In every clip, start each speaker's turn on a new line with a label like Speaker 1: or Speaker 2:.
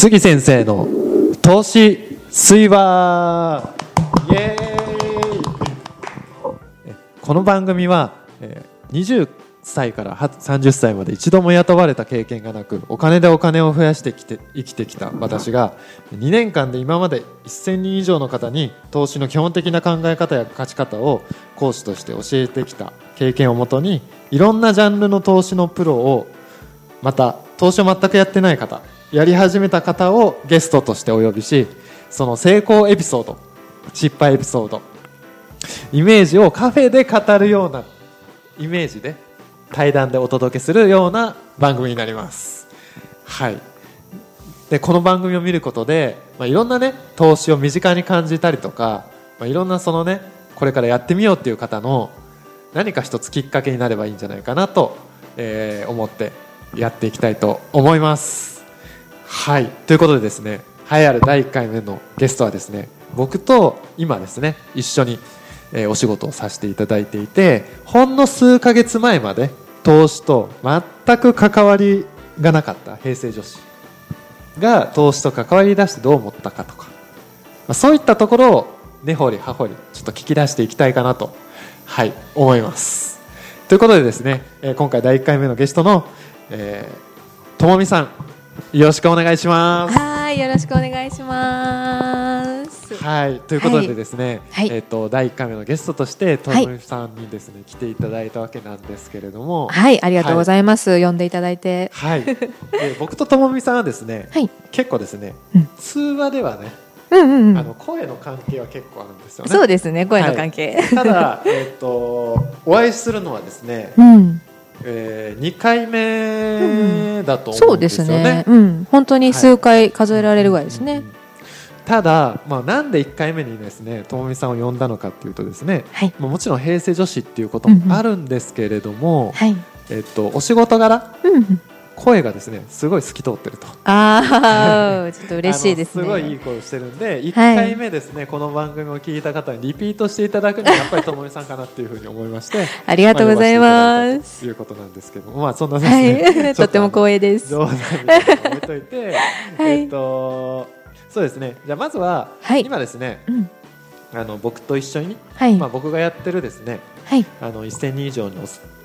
Speaker 1: 杉先生の投資水話イエーイ。この番組は、20歳から30歳まで一度も雇われた経験がなくお金でお金を増やしてきて生きてきた私が2年間で今まで1000人以上の方に投資の基本的な考え方や勝ち方を講師として教えてきた経験をもとにいろんなジャンルの投資のプロをまた投資を全くやってない方やり始めた方をゲストとしてお呼びしその成功エピソード失敗エピソードイメージをカフェで語るようなイメージで対談でお届けするような番組になります。はい。でこの番組を見ることで、まあ、いろんなね投資を身近に感じたりとか、まあ、いろんなそのねこれからやってみようっていう方の何か一つきっかけになればいいんじゃないかなと、えー思ってやっていきたいと思います。はい。ということでですね栄えある第1回目のゲストはですね僕と今ですね一緒に、えお仕事をさせていただいていてほんの数ヶ月前まで投資と全く関わりがなかった平成女子。が投資と関わり出してどう思ったかとか、まあ、そういったところを根掘り葉掘りちょっと聞き出していきたいかなと。はい思います。ということでですね、え今回第1回目のゲストの、えーともみさんよろしくお願いします
Speaker 2: はい、よろしくお願いします。
Speaker 1: はい、ということでですね、
Speaker 2: はい
Speaker 1: えっ、と第1回目のゲストとしてともみさんにですね、来ていただいたわけなんですけれども、
Speaker 2: はい、ありがとうございます。呼んでいただいて。
Speaker 1: はい、で僕とともみさんはですね、
Speaker 2: はい。
Speaker 1: 結構ですね、
Speaker 2: うん
Speaker 1: 通話ではね、
Speaker 2: うんうんうん。
Speaker 1: あの声の関係は結構あるんですよね。
Speaker 2: そうですね、声の関係。
Speaker 1: ただ、えっ、とお会いするのはですね、
Speaker 2: うん。
Speaker 1: えー、2回目だと思
Speaker 2: そううんです
Speaker 1: よね。
Speaker 2: ね。うん。本当に数回数えられるぐらいですね。
Speaker 1: ただ、まあ、なんで1回目にですねともみさんを呼んだのかっていうとですね、
Speaker 2: はい。
Speaker 1: まあもちろん平成女子っていうこともあるんですけれども、
Speaker 2: はい。
Speaker 1: えっと、お仕事柄
Speaker 2: うんうん。
Speaker 1: 声がですねすごい透き通ってると
Speaker 2: ああ、ちょっと嬉しいですね。
Speaker 1: あのすごいいい声をしてるんで1
Speaker 2: はい
Speaker 1: 回目ですね、この番組を聞いた方にリピートしていただくにはやっぱりともみさんかなっていうふうに思いまして
Speaker 2: ありがとうございます。
Speaker 1: ということなんですけどもまあそんなです
Speaker 2: は
Speaker 1: ね、
Speaker 2: い。とっても光栄です。
Speaker 1: 冗談置いといて、
Speaker 2: はい
Speaker 1: えっとそうですねじゃあまずは、
Speaker 2: はい
Speaker 1: 今ですね
Speaker 2: うん。
Speaker 1: あの僕と一緒に、
Speaker 2: はい。
Speaker 1: まあ、僕がやってるですね
Speaker 2: はい。
Speaker 1: あの1000人以上の、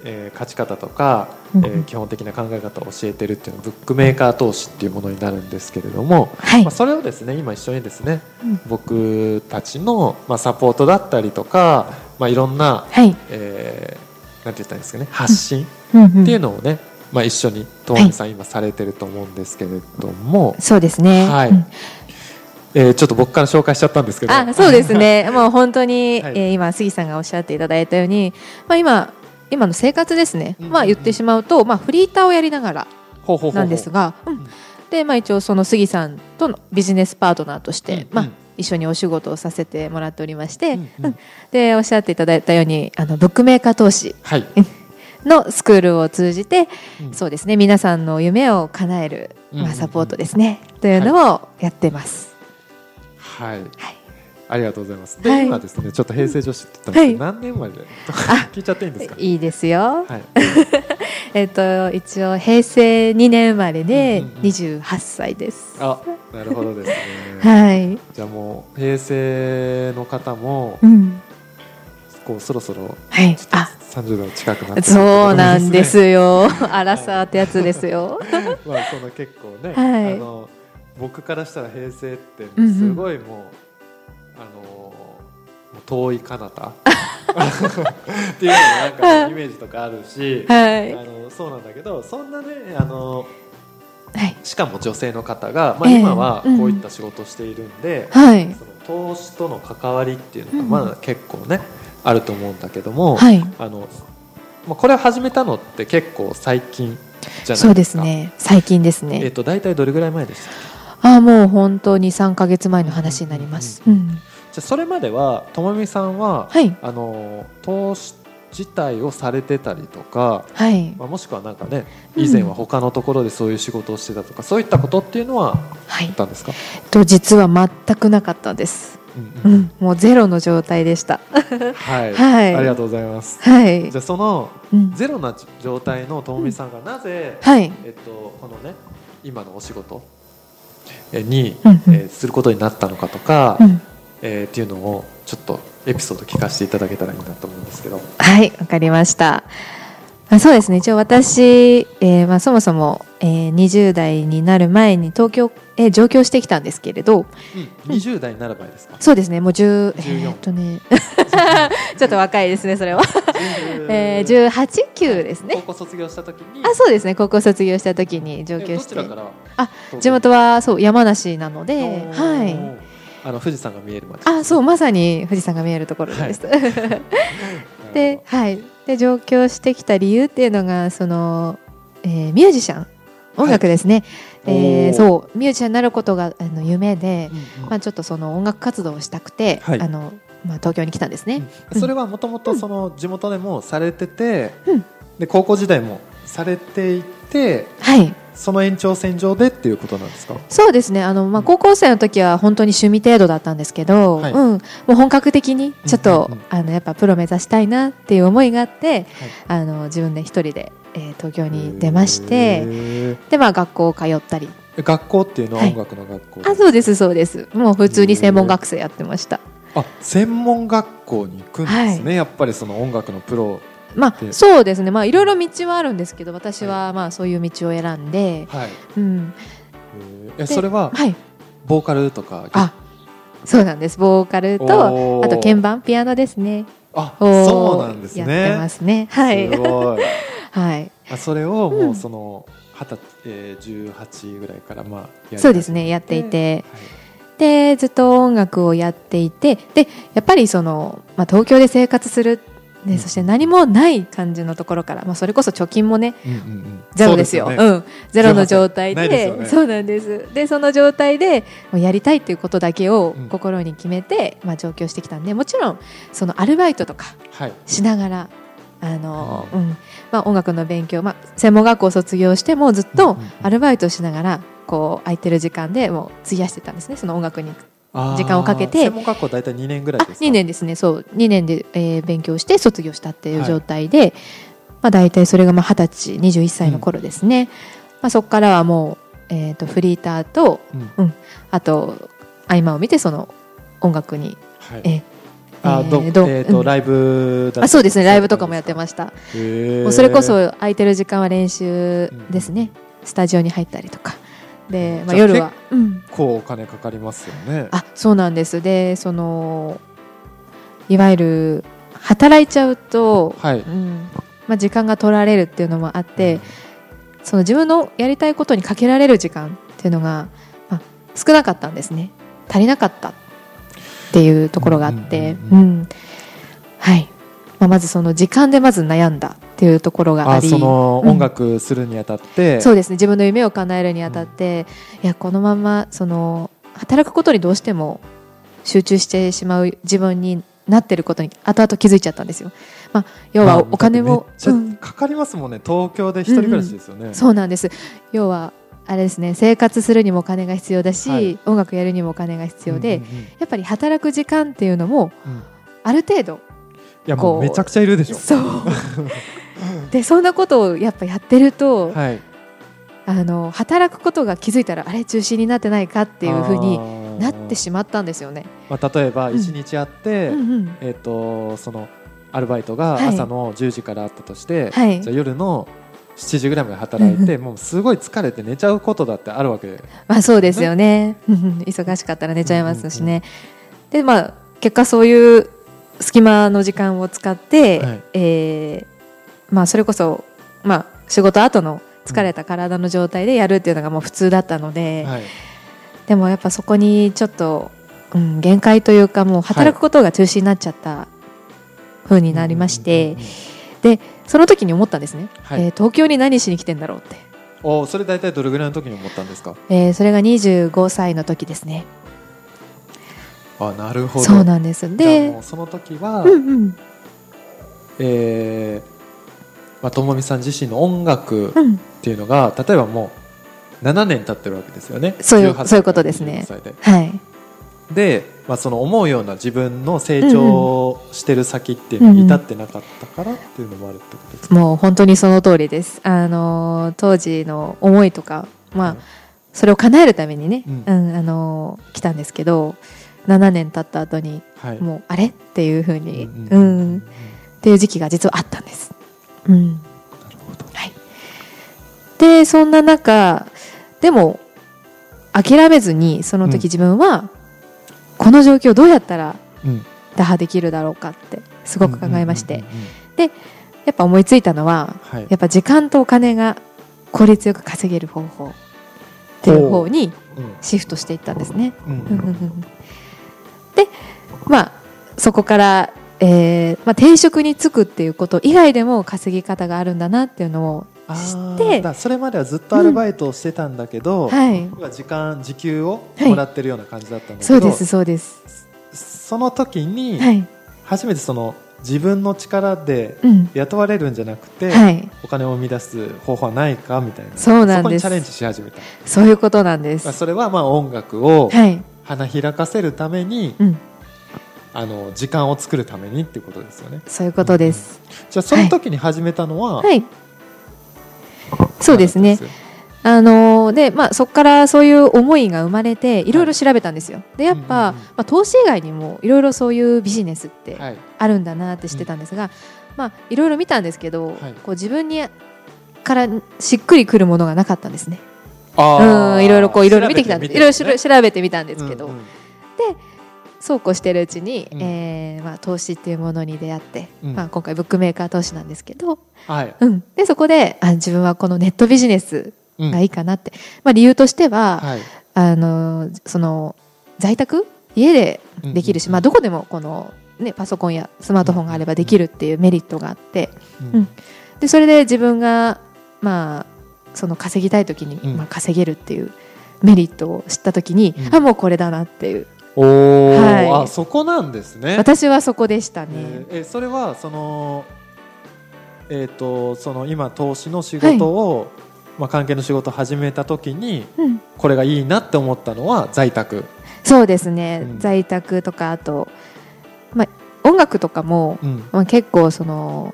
Speaker 1: えー勝ち方とか、
Speaker 2: うん
Speaker 1: えー基本的な考え方を教えてるっていうのはブックメーカー投資っていうものになるんですけれども、
Speaker 2: はい
Speaker 1: まあ、。それをですね今一緒にですね
Speaker 2: うん
Speaker 1: 僕たちの、まあ、サポートだったりとか、まあ、いろんな、
Speaker 2: はい。
Speaker 1: えーなんて言ったんですかね発信
Speaker 2: うんうん
Speaker 1: っていうのをね、まあ、一緒にトーンさん今されてると思うんですけれども、
Speaker 2: そうですね。
Speaker 1: はい
Speaker 2: うん
Speaker 1: えーちょっと僕から紹介しちゃったんですけど。
Speaker 2: あそうですね、もう本当に、
Speaker 1: はい。
Speaker 2: えー今、杉さんがおっしゃっていただいたように、まあ、今、今の生活ですね、
Speaker 1: うん
Speaker 2: まあ、言ってしまうと、まあ、フリーターをやりながらなんですが、うん。でまあ、一応、その杉さんとのビジネスパートナーとして、
Speaker 1: うんうん。
Speaker 2: まあ、一緒にお仕事をさせてもらっておりまして、
Speaker 1: うんうん。
Speaker 2: うん。でおっしゃっていただいたようにあのブックメーカー投資
Speaker 1: はい、
Speaker 2: のスクールを通じて、
Speaker 1: うん。
Speaker 2: そうですね皆さんの夢を叶える、まあ、
Speaker 1: うんうんうん。
Speaker 2: サポートですね、というのをやってます。
Speaker 1: はい
Speaker 2: はい
Speaker 1: ありがとうございます。で、
Speaker 2: はい
Speaker 1: 今ですね、ちょっと平成女子って言ったんですけど、
Speaker 2: は
Speaker 1: 何年生まれで？
Speaker 2: あ
Speaker 1: 聞いちゃっていいんですか？
Speaker 2: いいですよ。
Speaker 1: はい。
Speaker 2: えっと一応平成2年生まれで
Speaker 1: うんうんうん
Speaker 2: 28歳です。
Speaker 1: あ、なるほどですね。
Speaker 2: はい。
Speaker 1: じゃあもう平成の方も
Speaker 2: うん。
Speaker 1: こうそろそろ
Speaker 2: はい。あ、
Speaker 1: 三十代近くなってる
Speaker 2: そうなんですよ。アラサーってやつですよ。
Speaker 1: まあその結構ね、
Speaker 2: はい
Speaker 1: あの僕からしたら平成って
Speaker 2: うんうん
Speaker 1: すごいもう、あの遠い彼方 っていうのがなんかイメージとかあるし、
Speaker 2: はい。
Speaker 1: あのそうなんだけどそんなねあの
Speaker 2: はい。
Speaker 1: しかも女性の方が、まあ、
Speaker 2: ええ
Speaker 1: 今は
Speaker 2: うん
Speaker 1: こういった仕事をしているんで、
Speaker 2: はい。
Speaker 1: その投資との関わりっていう
Speaker 2: うん
Speaker 1: のがまだ結構ね、あると思うんだけども、
Speaker 2: はい。
Speaker 1: あのまあ、これを始めたのって結構最近じゃないですか
Speaker 2: そうですね。最近です
Speaker 1: えっ、
Speaker 2: ね。
Speaker 1: と大体どれぐらい前でしたっ
Speaker 2: あ、もう本当に3ヶ月前の話になります。
Speaker 1: う
Speaker 2: うんん。
Speaker 1: けじゃあそれまではともみさんは、
Speaker 2: はい。
Speaker 1: あの投資自体をされてたりとか、
Speaker 2: はい。
Speaker 1: まあ、もしくはなんかね
Speaker 2: うん
Speaker 1: 以前は他のところでそういう仕事をしてたとか、そういったことっていうのは
Speaker 2: はい
Speaker 1: あっ。たんですか、
Speaker 2: と実は全くなかったです。
Speaker 1: うんうん
Speaker 2: うん。もうゼロの状態でした。
Speaker 1: はい、
Speaker 2: はい
Speaker 1: ありがとうございます
Speaker 2: はい
Speaker 1: じ。ゃあその
Speaker 2: うん。
Speaker 1: ゼロな状態のともみさんがなぜ、
Speaker 2: はい。
Speaker 1: えっと、このね今のお仕事えーに、えーすることになったのかとか、
Speaker 2: うん。
Speaker 1: えーっていうのをちょっとエピソード聞かせていただけたらいいなと思うんですけど。
Speaker 2: はい、わかりました。あそうですね。一応私、えーまあそもそも、えー20代になる前に東京へ上京してきたんですけれど、
Speaker 1: 20代になる場合ですか、
Speaker 2: そうですね。もう10、
Speaker 1: 14
Speaker 2: えーっとね、ちょっと若いですね、それは。えー、18、9ですね。
Speaker 1: 高校卒業した時に？
Speaker 2: あ、そうですね。高校卒業した時に上
Speaker 1: え
Speaker 2: 京してあ地元はそう山梨なので、はい。
Speaker 1: あの富士山が見える街
Speaker 2: あ、そうまさに富士山が見えるところです。
Speaker 1: う
Speaker 2: で、はい。で上京してきた理由っていうのがその、えーミュージシャン音楽ですね。
Speaker 1: はい
Speaker 2: えーそう。ミュージシャンになることがあの夢で、
Speaker 1: んうん。
Speaker 2: まあちょっとその音楽活動をしたくて、
Speaker 1: はい。
Speaker 2: あのまあ東京に来たんですね。
Speaker 1: うん。それはもともとその地元でもされてて、
Speaker 2: うん。
Speaker 1: で高校時代もされていて
Speaker 2: はい。
Speaker 1: その延長線上でっていうことなんですか？
Speaker 2: そうですね。あのまあ
Speaker 1: うん。
Speaker 2: 高校生の時は本当に趣味程度だったんですけど、
Speaker 1: はい。
Speaker 2: うん、もう本格的にちょっと、
Speaker 1: うんうんうん。
Speaker 2: あのやっぱプロ目指したいなっていう思いがあって、あの自分で一人で、えー東京に出まして、でまあ学校通ったり、
Speaker 1: え学校っていうのは
Speaker 2: はい。
Speaker 1: 音楽の学校、
Speaker 2: あそうですそうです。もう普通に専門学生やってました。
Speaker 1: あ専門学校に行くんですね、やっぱりその音楽のプロ
Speaker 2: ま
Speaker 1: で
Speaker 2: あそうですね。まあいろいろ道はあるんですけど、私はまあそういう道を選んで、
Speaker 1: はい
Speaker 2: うん、
Speaker 1: えそれは
Speaker 2: はい。
Speaker 1: ボーカルとか？
Speaker 2: あ、そうなんです。ボーカルとあと鍵盤ピアノですね。
Speaker 1: あ
Speaker 2: を
Speaker 1: そうなんですね
Speaker 2: やってますね。はい はい。
Speaker 1: あそれをも
Speaker 2: う
Speaker 1: うんその二十、えー、18ぐらいからまあ
Speaker 2: そうですね。やっていて、
Speaker 1: はい
Speaker 2: でずっと音楽をやっていて、でやっぱりそのまあ東京で生活する。でそして何もない感じのところから、まあ、それこそ貯金もね
Speaker 1: うんうんうん。
Speaker 2: ゼロですよ。
Speaker 1: そう
Speaker 2: うん、ゼロの状態で。
Speaker 1: ね。
Speaker 2: そうなんです。でその状態でやりたいっていうことだけを
Speaker 1: うん。
Speaker 2: 心に決めて、まあ上京してきたんで、もちろんそのアルバイトとか
Speaker 1: はい。
Speaker 2: しながら。あのうん。まあ、音楽の勉強、まあ、専門学校を卒業してもずっと
Speaker 1: うんうんうん。
Speaker 2: アルバイトしながらこう空いてる時間でもう費やしてたんですねその音楽に時間をかけて。
Speaker 1: 専門学校大体2年ぐら
Speaker 2: あ
Speaker 1: いですか
Speaker 2: ？2年ですね。そう。2年で、えー勉強して卒業したっていう状態で、まあ、大体それがまあ20歳21歳の頃ですね、まあ、そこからはもう、えー、とフリーターと
Speaker 1: うん。
Speaker 2: あと合間を見てその音楽に、
Speaker 1: はい。
Speaker 2: えー
Speaker 1: あど
Speaker 2: えー
Speaker 1: と
Speaker 2: うん。
Speaker 1: ライブ
Speaker 2: あそうですね。ライブとかもやってました。もうそれこそ空いてる時間は練習ですね、スタジオに入ったりとかで、まあ、夜は、うん、
Speaker 1: 結構お金かかりますよね。
Speaker 2: あそうなんです。でそのいわゆる働いちゃうと、
Speaker 1: はい。
Speaker 2: うん。まあ、時間が取られるっていうのもあってその自分のやりたいことにかけられる時間っていうのが、まあ、少なかったんですね。足りなかったっていうところがあって、
Speaker 1: うんうん。
Speaker 2: うん。はい。まあ、まずその時間でまず悩んだっていうところがあり。
Speaker 1: あその
Speaker 2: うん
Speaker 1: 音楽するにあたって、
Speaker 2: そうですね。自分の夢を叶えるにあたって、いやこのままその働くことにどうしても集中してしまう自分になってることに後々気づいちゃったんですよ。まあ、要
Speaker 1: まあ
Speaker 2: はお金も、
Speaker 1: かかりますもんね、東京で一人暮らしですよね、
Speaker 2: そうなんです。要はあれですね。生活するにもお金が必要だし、
Speaker 1: はい。
Speaker 2: 音楽やるにもお金が必要で、
Speaker 1: うんうんうん。
Speaker 2: やっぱり働く時間っていうのも
Speaker 1: うん。
Speaker 2: ある程度
Speaker 1: いやも
Speaker 2: こう
Speaker 1: うめちゃくちゃいるでしょ。
Speaker 2: そう でそんなことをやっぱやってると、
Speaker 1: はい、っ
Speaker 2: あの働くことが気づいたらあれ中止になってないかっていうふうになってしまったんですよね。
Speaker 1: まあ、例えば
Speaker 2: うん。
Speaker 1: 一日あって、
Speaker 2: うんうん。
Speaker 1: えっ、とそのアルバイトが
Speaker 2: はい。
Speaker 1: 朝の10時からあったとして、
Speaker 2: はい。
Speaker 1: じゃあ夜の7時ぐらいまで働いて、もうすごい疲れて寝ちゃうことだってあるわけ。で、
Speaker 2: まあそうですよね。うんうん忙しかったら寝ちゃいますしね。でまあ結果そういう隙間の時間を使って、
Speaker 1: はい。
Speaker 2: えーまあそれこそまあ仕事後の疲れた体の状態でやるっていうのがもう普通だったので、
Speaker 1: はい。
Speaker 2: でもやっぱそこにちょっと、うん、限界というかもう働くことが中止になっちゃった風になりまして、でその時に思ったんですね、
Speaker 1: はい。
Speaker 2: えー東京に何しに来てんだろうって、
Speaker 1: おそれ大体どれぐらいの時に思ったんですか？
Speaker 2: えーそれが25歳の時ですね。
Speaker 1: あなるほど。
Speaker 2: そうなんです。で
Speaker 1: その時は、
Speaker 2: うんうん。
Speaker 1: えーまあ、ともみさん自身の音楽
Speaker 2: うん。
Speaker 1: っていうのが例えばもう7年経ってるわけですよね。
Speaker 2: そういう
Speaker 1: 18歳
Speaker 2: そういうことですね。
Speaker 1: 25歳で。
Speaker 2: はい。
Speaker 1: で、まあ、その思うような自分の成長してる先っていうのに至ってなかったからっていうのもあるってことですか、
Speaker 2: もう本当にその通りです。あのー当時の思いとかまあ、それを叶えるためにね、
Speaker 1: うん。
Speaker 2: うんあの来たんですけど7年経った後に
Speaker 1: はい。
Speaker 2: もうあれ？っていうふうに、
Speaker 1: うん
Speaker 2: う
Speaker 1: うんん。
Speaker 2: っていう時期が実はあったんです。うん。
Speaker 1: なるほど。
Speaker 2: はい、でそんな中でも諦めずにその時
Speaker 1: うん
Speaker 2: 自分は、この状況をどうやったら
Speaker 1: うん。
Speaker 2: 打破できるだろうかってすごく考えまして、
Speaker 1: うんうんうんうん
Speaker 2: やっぱ思いついたのは
Speaker 1: はい。
Speaker 2: やっぱ時間とお金が効率よく稼げる方法。っていう方に
Speaker 1: う。ん。
Speaker 2: シフトしていったんですね。でまあそこから、えーまあ、転職に就くっていうこと以外でも稼ぎ方があるんだなっていうのを知って
Speaker 1: それまではずっとアルバイトをしてたんだけど、
Speaker 2: はい。
Speaker 1: 要は時間時給を
Speaker 2: はい。
Speaker 1: もらってるような感じだったんだけど、
Speaker 2: そうですそうです。
Speaker 1: その時に
Speaker 2: はい。
Speaker 1: 初めてその自分の力で
Speaker 2: うん。
Speaker 1: 雇われるんじゃなくて、
Speaker 2: はい。
Speaker 1: お金を生み出す方法はないかみたいな
Speaker 2: そうなんです。
Speaker 1: こにチャレンジし始めた、
Speaker 2: そういうことなんです。
Speaker 1: まあ、それはまあ音楽を
Speaker 2: はい。
Speaker 1: 花開かせるために、
Speaker 2: うん
Speaker 1: あの時間を作るためにっていうことですよね。
Speaker 2: そういうことです。
Speaker 1: じゃあその時に始めたのは、
Speaker 2: はい。そうですね。あのーでまあそこからそういう思いが生まれていろいろ調べたんですよ。でやっぱ、
Speaker 1: うんうんうん。
Speaker 2: まあ、投資以外にもいろいろそういうビジネスって
Speaker 1: はい。
Speaker 2: あるんだなって知ってたんですが、まあいろいろ見たんですけど、
Speaker 1: はい。
Speaker 2: こう自分にからしっくりくるものがなかったんですね。うんいろいろこういろいろ見てきたんです。いろいろ
Speaker 1: 調べてみ
Speaker 2: 調べてみたんですけど、
Speaker 1: うんうん
Speaker 2: そうこうしてるうちに、
Speaker 1: うん。
Speaker 2: えーまあ投資っていうものに出会って、
Speaker 1: うん。
Speaker 2: まあ今回ブックメーカー投資なんですけど、
Speaker 1: はい、
Speaker 2: うん、でそこであ自分はこのネットビジネス
Speaker 1: うん。
Speaker 2: がいいかなって、まあ理由としては、
Speaker 1: はい。
Speaker 2: あのその在宅家でできるし、
Speaker 1: うん
Speaker 2: まあどこでもこのねパソコンやスマートフォンがあればできるっていうメリットがあって。うん。でそれで自分がまあその稼ぎたい時に、
Speaker 1: うん。
Speaker 2: まあ、稼げるっていうメリットを知った時に、
Speaker 1: うん。
Speaker 2: あもうこれだなっていう
Speaker 1: おお、
Speaker 2: はい。
Speaker 1: あそこなんですね。
Speaker 2: 私はそこでしたね、
Speaker 1: えそれはそのえっ、とその今投資の仕事を、まあ関係の仕事を始めた時に
Speaker 2: うん、
Speaker 1: これがいいなって思ったのは在宅、
Speaker 2: そうですね、
Speaker 1: うん。
Speaker 2: 在宅とかあと、まあ、音楽とかも、
Speaker 1: うん、
Speaker 2: まあ、結構その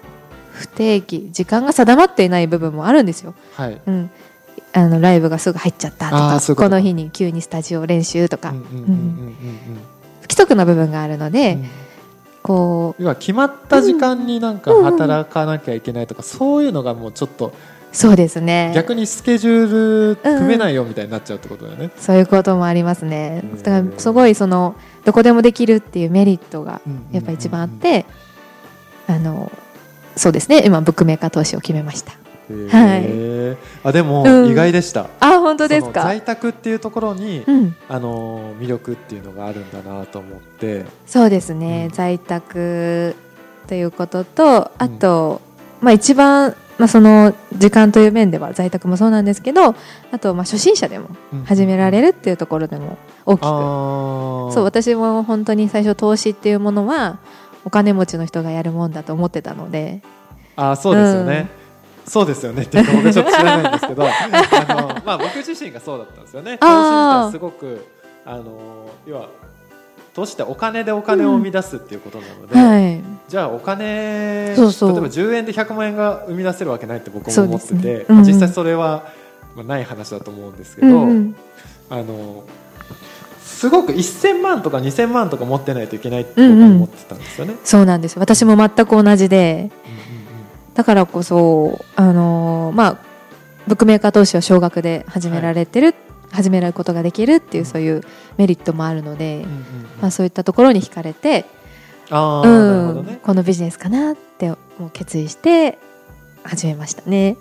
Speaker 2: 不定期時間が定まっていない部分もあるんですよ、
Speaker 1: はい。
Speaker 2: うん、あのライブがすぐ入っちゃったとか
Speaker 1: こ
Speaker 2: の日に急にスタジオ練習とか、
Speaker 1: うんうんうんうんうん
Speaker 2: 不規則な部分があるので、
Speaker 1: うん。
Speaker 2: こう
Speaker 1: 要は決まった時間になんか働かなきゃいけないとか、そういうのがもうちょっと
Speaker 2: そうですね。
Speaker 1: 逆にスケジュール組めないよみたいになっちゃうってことだよね。
Speaker 2: そういうこともありますね。
Speaker 1: うん。
Speaker 2: だからすごいそのどこでもできるっていうメリットがやっぱ一番あって、あのそうですね。今ブックメーカー投資を決めました
Speaker 1: へー。あでも
Speaker 2: うん。
Speaker 1: 意外でした。
Speaker 2: あ本当ですか？
Speaker 1: 在宅っていうところに、
Speaker 2: うん。
Speaker 1: あの魅力っていうのがあるんだなと思って。
Speaker 2: そうですね、
Speaker 1: うん。
Speaker 2: 在宅ということとあと、まあ一番まあ、その時間という面では在宅もそうなんですけどあとまあ初心者でも始められ
Speaker 1: る。
Speaker 2: るっていうところでも大きく、そう私も本当に最初投資っていうものはお金持ちの人がやるもんだと思ってたので。
Speaker 1: あーそうですよね。そうですよね。っていうか僕ちょっと知らないんですけど。あの、まあ、僕自身がそうだったんですよね。投資自体すごくあの要は投資ってお金でお金を生み出すっていうことなので、
Speaker 2: はい。
Speaker 1: じゃあお金
Speaker 2: そうそう。
Speaker 1: 例えば10円で100万円が生み出せるわけないって僕も思ってて、
Speaker 2: ね。うんうん。
Speaker 1: 実際それは、まあ、ない話だと思うんですけど、
Speaker 2: うんうん。
Speaker 1: あのすごく1000万とか2000万とか持ってないといけないって僕は思ってたんですよね。
Speaker 2: そうなんです。私も全く同じで。
Speaker 1: うん
Speaker 2: だからこそあのーまあブックメーカー投資は少額で始められてる、始められることができるっていうそういうメリットもあるので、
Speaker 1: うんうんうん
Speaker 2: まあ、そういったところに惹かれて。このビジネスかなってもう決意して始めましたね。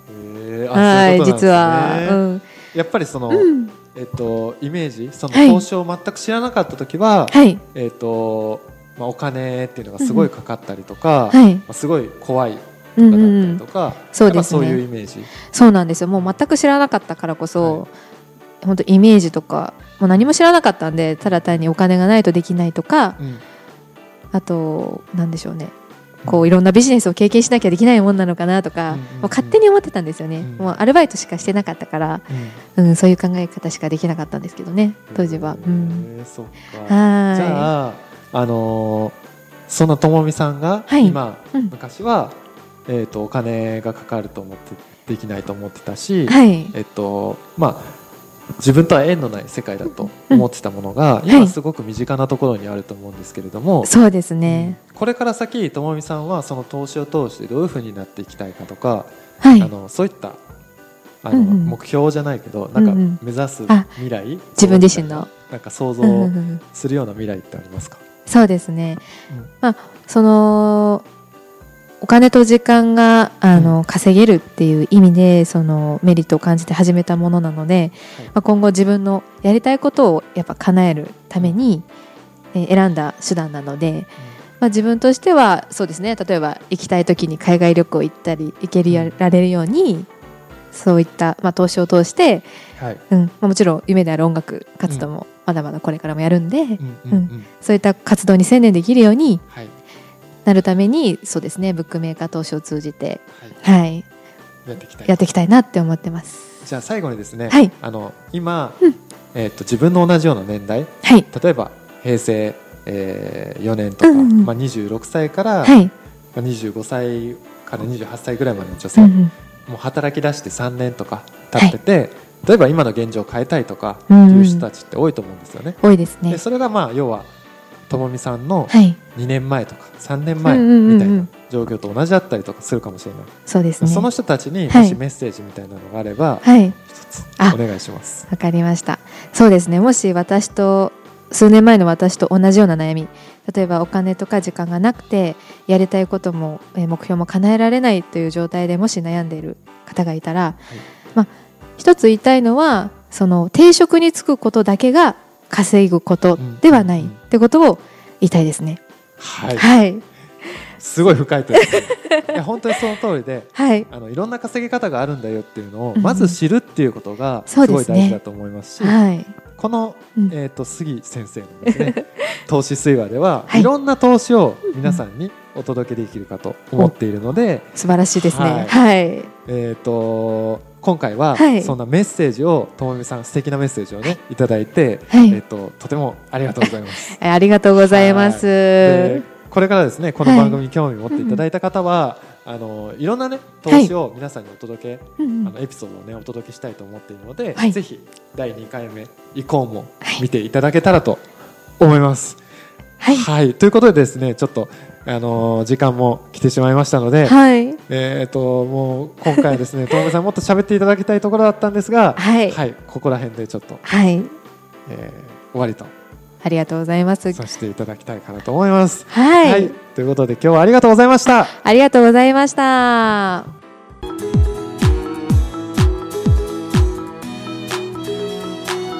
Speaker 2: はい、実は、うん。
Speaker 1: やっぱりその、
Speaker 2: うん。
Speaker 1: えっとイメージその
Speaker 2: はい。
Speaker 1: 投資を全く知らなかった時は、
Speaker 2: はい。
Speaker 1: えっとまあお金っていうのがすごいかかったりとか、
Speaker 2: はい、
Speaker 1: まあすごい怖い
Speaker 2: うん
Speaker 1: とかだった
Speaker 2: うんうん。
Speaker 1: りとか、
Speaker 2: そうですね。
Speaker 1: そういうイメージ。
Speaker 2: そうなんですよ。もう全く知らなかったからこそ、本当イメージとかもう何も知らなかったんでただ単にお金がないとできないとか
Speaker 1: うん。
Speaker 2: あとなんでしょうね。こういろんなビジネスを経験しなきゃできないもんなのかなとか、
Speaker 1: うんうんうん。
Speaker 2: もう勝手に思ってたんですよね、
Speaker 1: うん。
Speaker 2: もうアルバイトしかしてなかったから、
Speaker 1: うん。
Speaker 2: うん、そういう考え方しかできなかったんですけどね当時は、うん、
Speaker 1: そっか。
Speaker 2: は
Speaker 1: じゃああのーそのともみさんが
Speaker 2: はい。
Speaker 1: 今、
Speaker 2: うん。
Speaker 1: 昔はえっ、とお金がかかると思ってできないと思ってたし、
Speaker 2: いはい。
Speaker 1: えっとまあ自分とは縁のない世界だと思ってたものが、
Speaker 2: うんはい。
Speaker 1: 今すごく身近なところにあると思うんですけれども、
Speaker 2: そうですね、
Speaker 1: これから先ともみさんはその投資を通してどういうふうになっていきたいかとか、
Speaker 2: はい。
Speaker 1: あのそういったあの、
Speaker 2: うんうん。
Speaker 1: 目標じゃないけどなんか
Speaker 2: うん。うん
Speaker 1: 目指す
Speaker 2: あ
Speaker 1: 未来、
Speaker 2: 自分自身の。
Speaker 1: なんか想
Speaker 2: うんうんう
Speaker 1: 像
Speaker 2: ん。
Speaker 1: するような未来ってありますか、
Speaker 2: そうですね、
Speaker 1: うん。
Speaker 2: まあそのお金と時間があの、稼げるっていう意味でそのメリットを感じて始めたものなので、
Speaker 1: はい。
Speaker 2: まあ、今後自分のやりたいことをやっぱ叶えるために、えー選んだ手段なので、まあ、自分としてはそうですね例えば行きたい時に海外旅行行ったり行けるられるようにそういった、まあ、投資を通して、
Speaker 1: はい。
Speaker 2: うん。まあ、もちろん夢である音楽活動もまだまだこれからもやるんで、
Speaker 1: うんうん。うん。
Speaker 2: そういった活動に専念できるように
Speaker 1: はい
Speaker 2: なるためにそうですねブックメーカー投資を通じて、
Speaker 1: はい。
Speaker 2: はい、
Speaker 1: やっていきたい
Speaker 2: やっていきたいなって思ってます。
Speaker 1: じゃあ最後にですね、
Speaker 2: はい。
Speaker 1: あの今、
Speaker 2: うん。
Speaker 1: えー、と自分の同じような年代
Speaker 2: はい、
Speaker 1: 例えば平成、え4年とか、
Speaker 2: うんうん
Speaker 1: まあ、26歳から、
Speaker 2: はい、
Speaker 1: まあ、25歳から28歳ぐらいまでの女性、
Speaker 2: うんうん。
Speaker 1: もう働き出して3年とか経ってて、例えば今の現状を変えたいとかいう人たちって多いと思うんですよね。
Speaker 2: 多いですね。
Speaker 1: で。それがまあ要はともみさんの
Speaker 2: はい、
Speaker 1: 2年前とか3年前みたいな状況と同じだったりとかするかもしれない、
Speaker 2: そうですね。
Speaker 1: その人たちに
Speaker 2: はい
Speaker 1: もしメッセージみたいなのがあれば
Speaker 2: はい、
Speaker 1: 一つ
Speaker 2: あ
Speaker 1: お願いします。
Speaker 2: わかりました。そうですね。もし私と数年前の私と同じような悩み、例えばお金とか時間がなくてやりたいこともえー目標も叶えられないという状態でもし悩んでいる方がいたら、まあ一つ言いたいのはその定職に就くことだけが稼ぐことではないってことを言いたいですね。
Speaker 1: はい、
Speaker 2: はい、
Speaker 1: すごい深いとい。うかいや本当にその通りで
Speaker 2: はい、
Speaker 1: あのいろんな稼ぎ方があるんだよっていうのを
Speaker 2: うん
Speaker 1: まず知るっていうことがすごい大事だと思いますし、
Speaker 2: はい、
Speaker 1: この、
Speaker 2: うん。
Speaker 1: えー、と杉先生のですね 投資水話では、
Speaker 2: はい。
Speaker 1: い、ろんな投資を皆さんにお届けできるかと思っているので、
Speaker 2: 素晴らしいですね。
Speaker 1: はい。
Speaker 2: はい、
Speaker 1: えー、と今回は
Speaker 2: はい。
Speaker 1: そんなメッセージをともみさん素敵なメッセージをねい。ただいて、
Speaker 2: はい。
Speaker 1: えー、ととてもありがとうございます。
Speaker 2: えありがとうございます。
Speaker 1: でこれからですねこの番組に興味を持っていただいた方は、あのいろんなね投資を皆さんにお届け、あのエピソードをねお届けしたいと思っているので、
Speaker 2: はい。
Speaker 1: ぜひ第2回目以降も見ていただけたらと思います。
Speaker 2: はい、
Speaker 1: ということでですねちょっとあの時間も来てしまいましたので、
Speaker 2: はい、
Speaker 1: えっ、ともう今回はですねともみさんもっと喋っていただきたいところだったんですが、
Speaker 2: はい、
Speaker 1: ここら辺でちょっと、
Speaker 2: はい、
Speaker 1: えー終わりと
Speaker 2: ありがとうございます。
Speaker 1: させていただきたいかなと思います。
Speaker 2: はい、
Speaker 1: ということで今日はありがとうございました。
Speaker 2: ありがとうございました。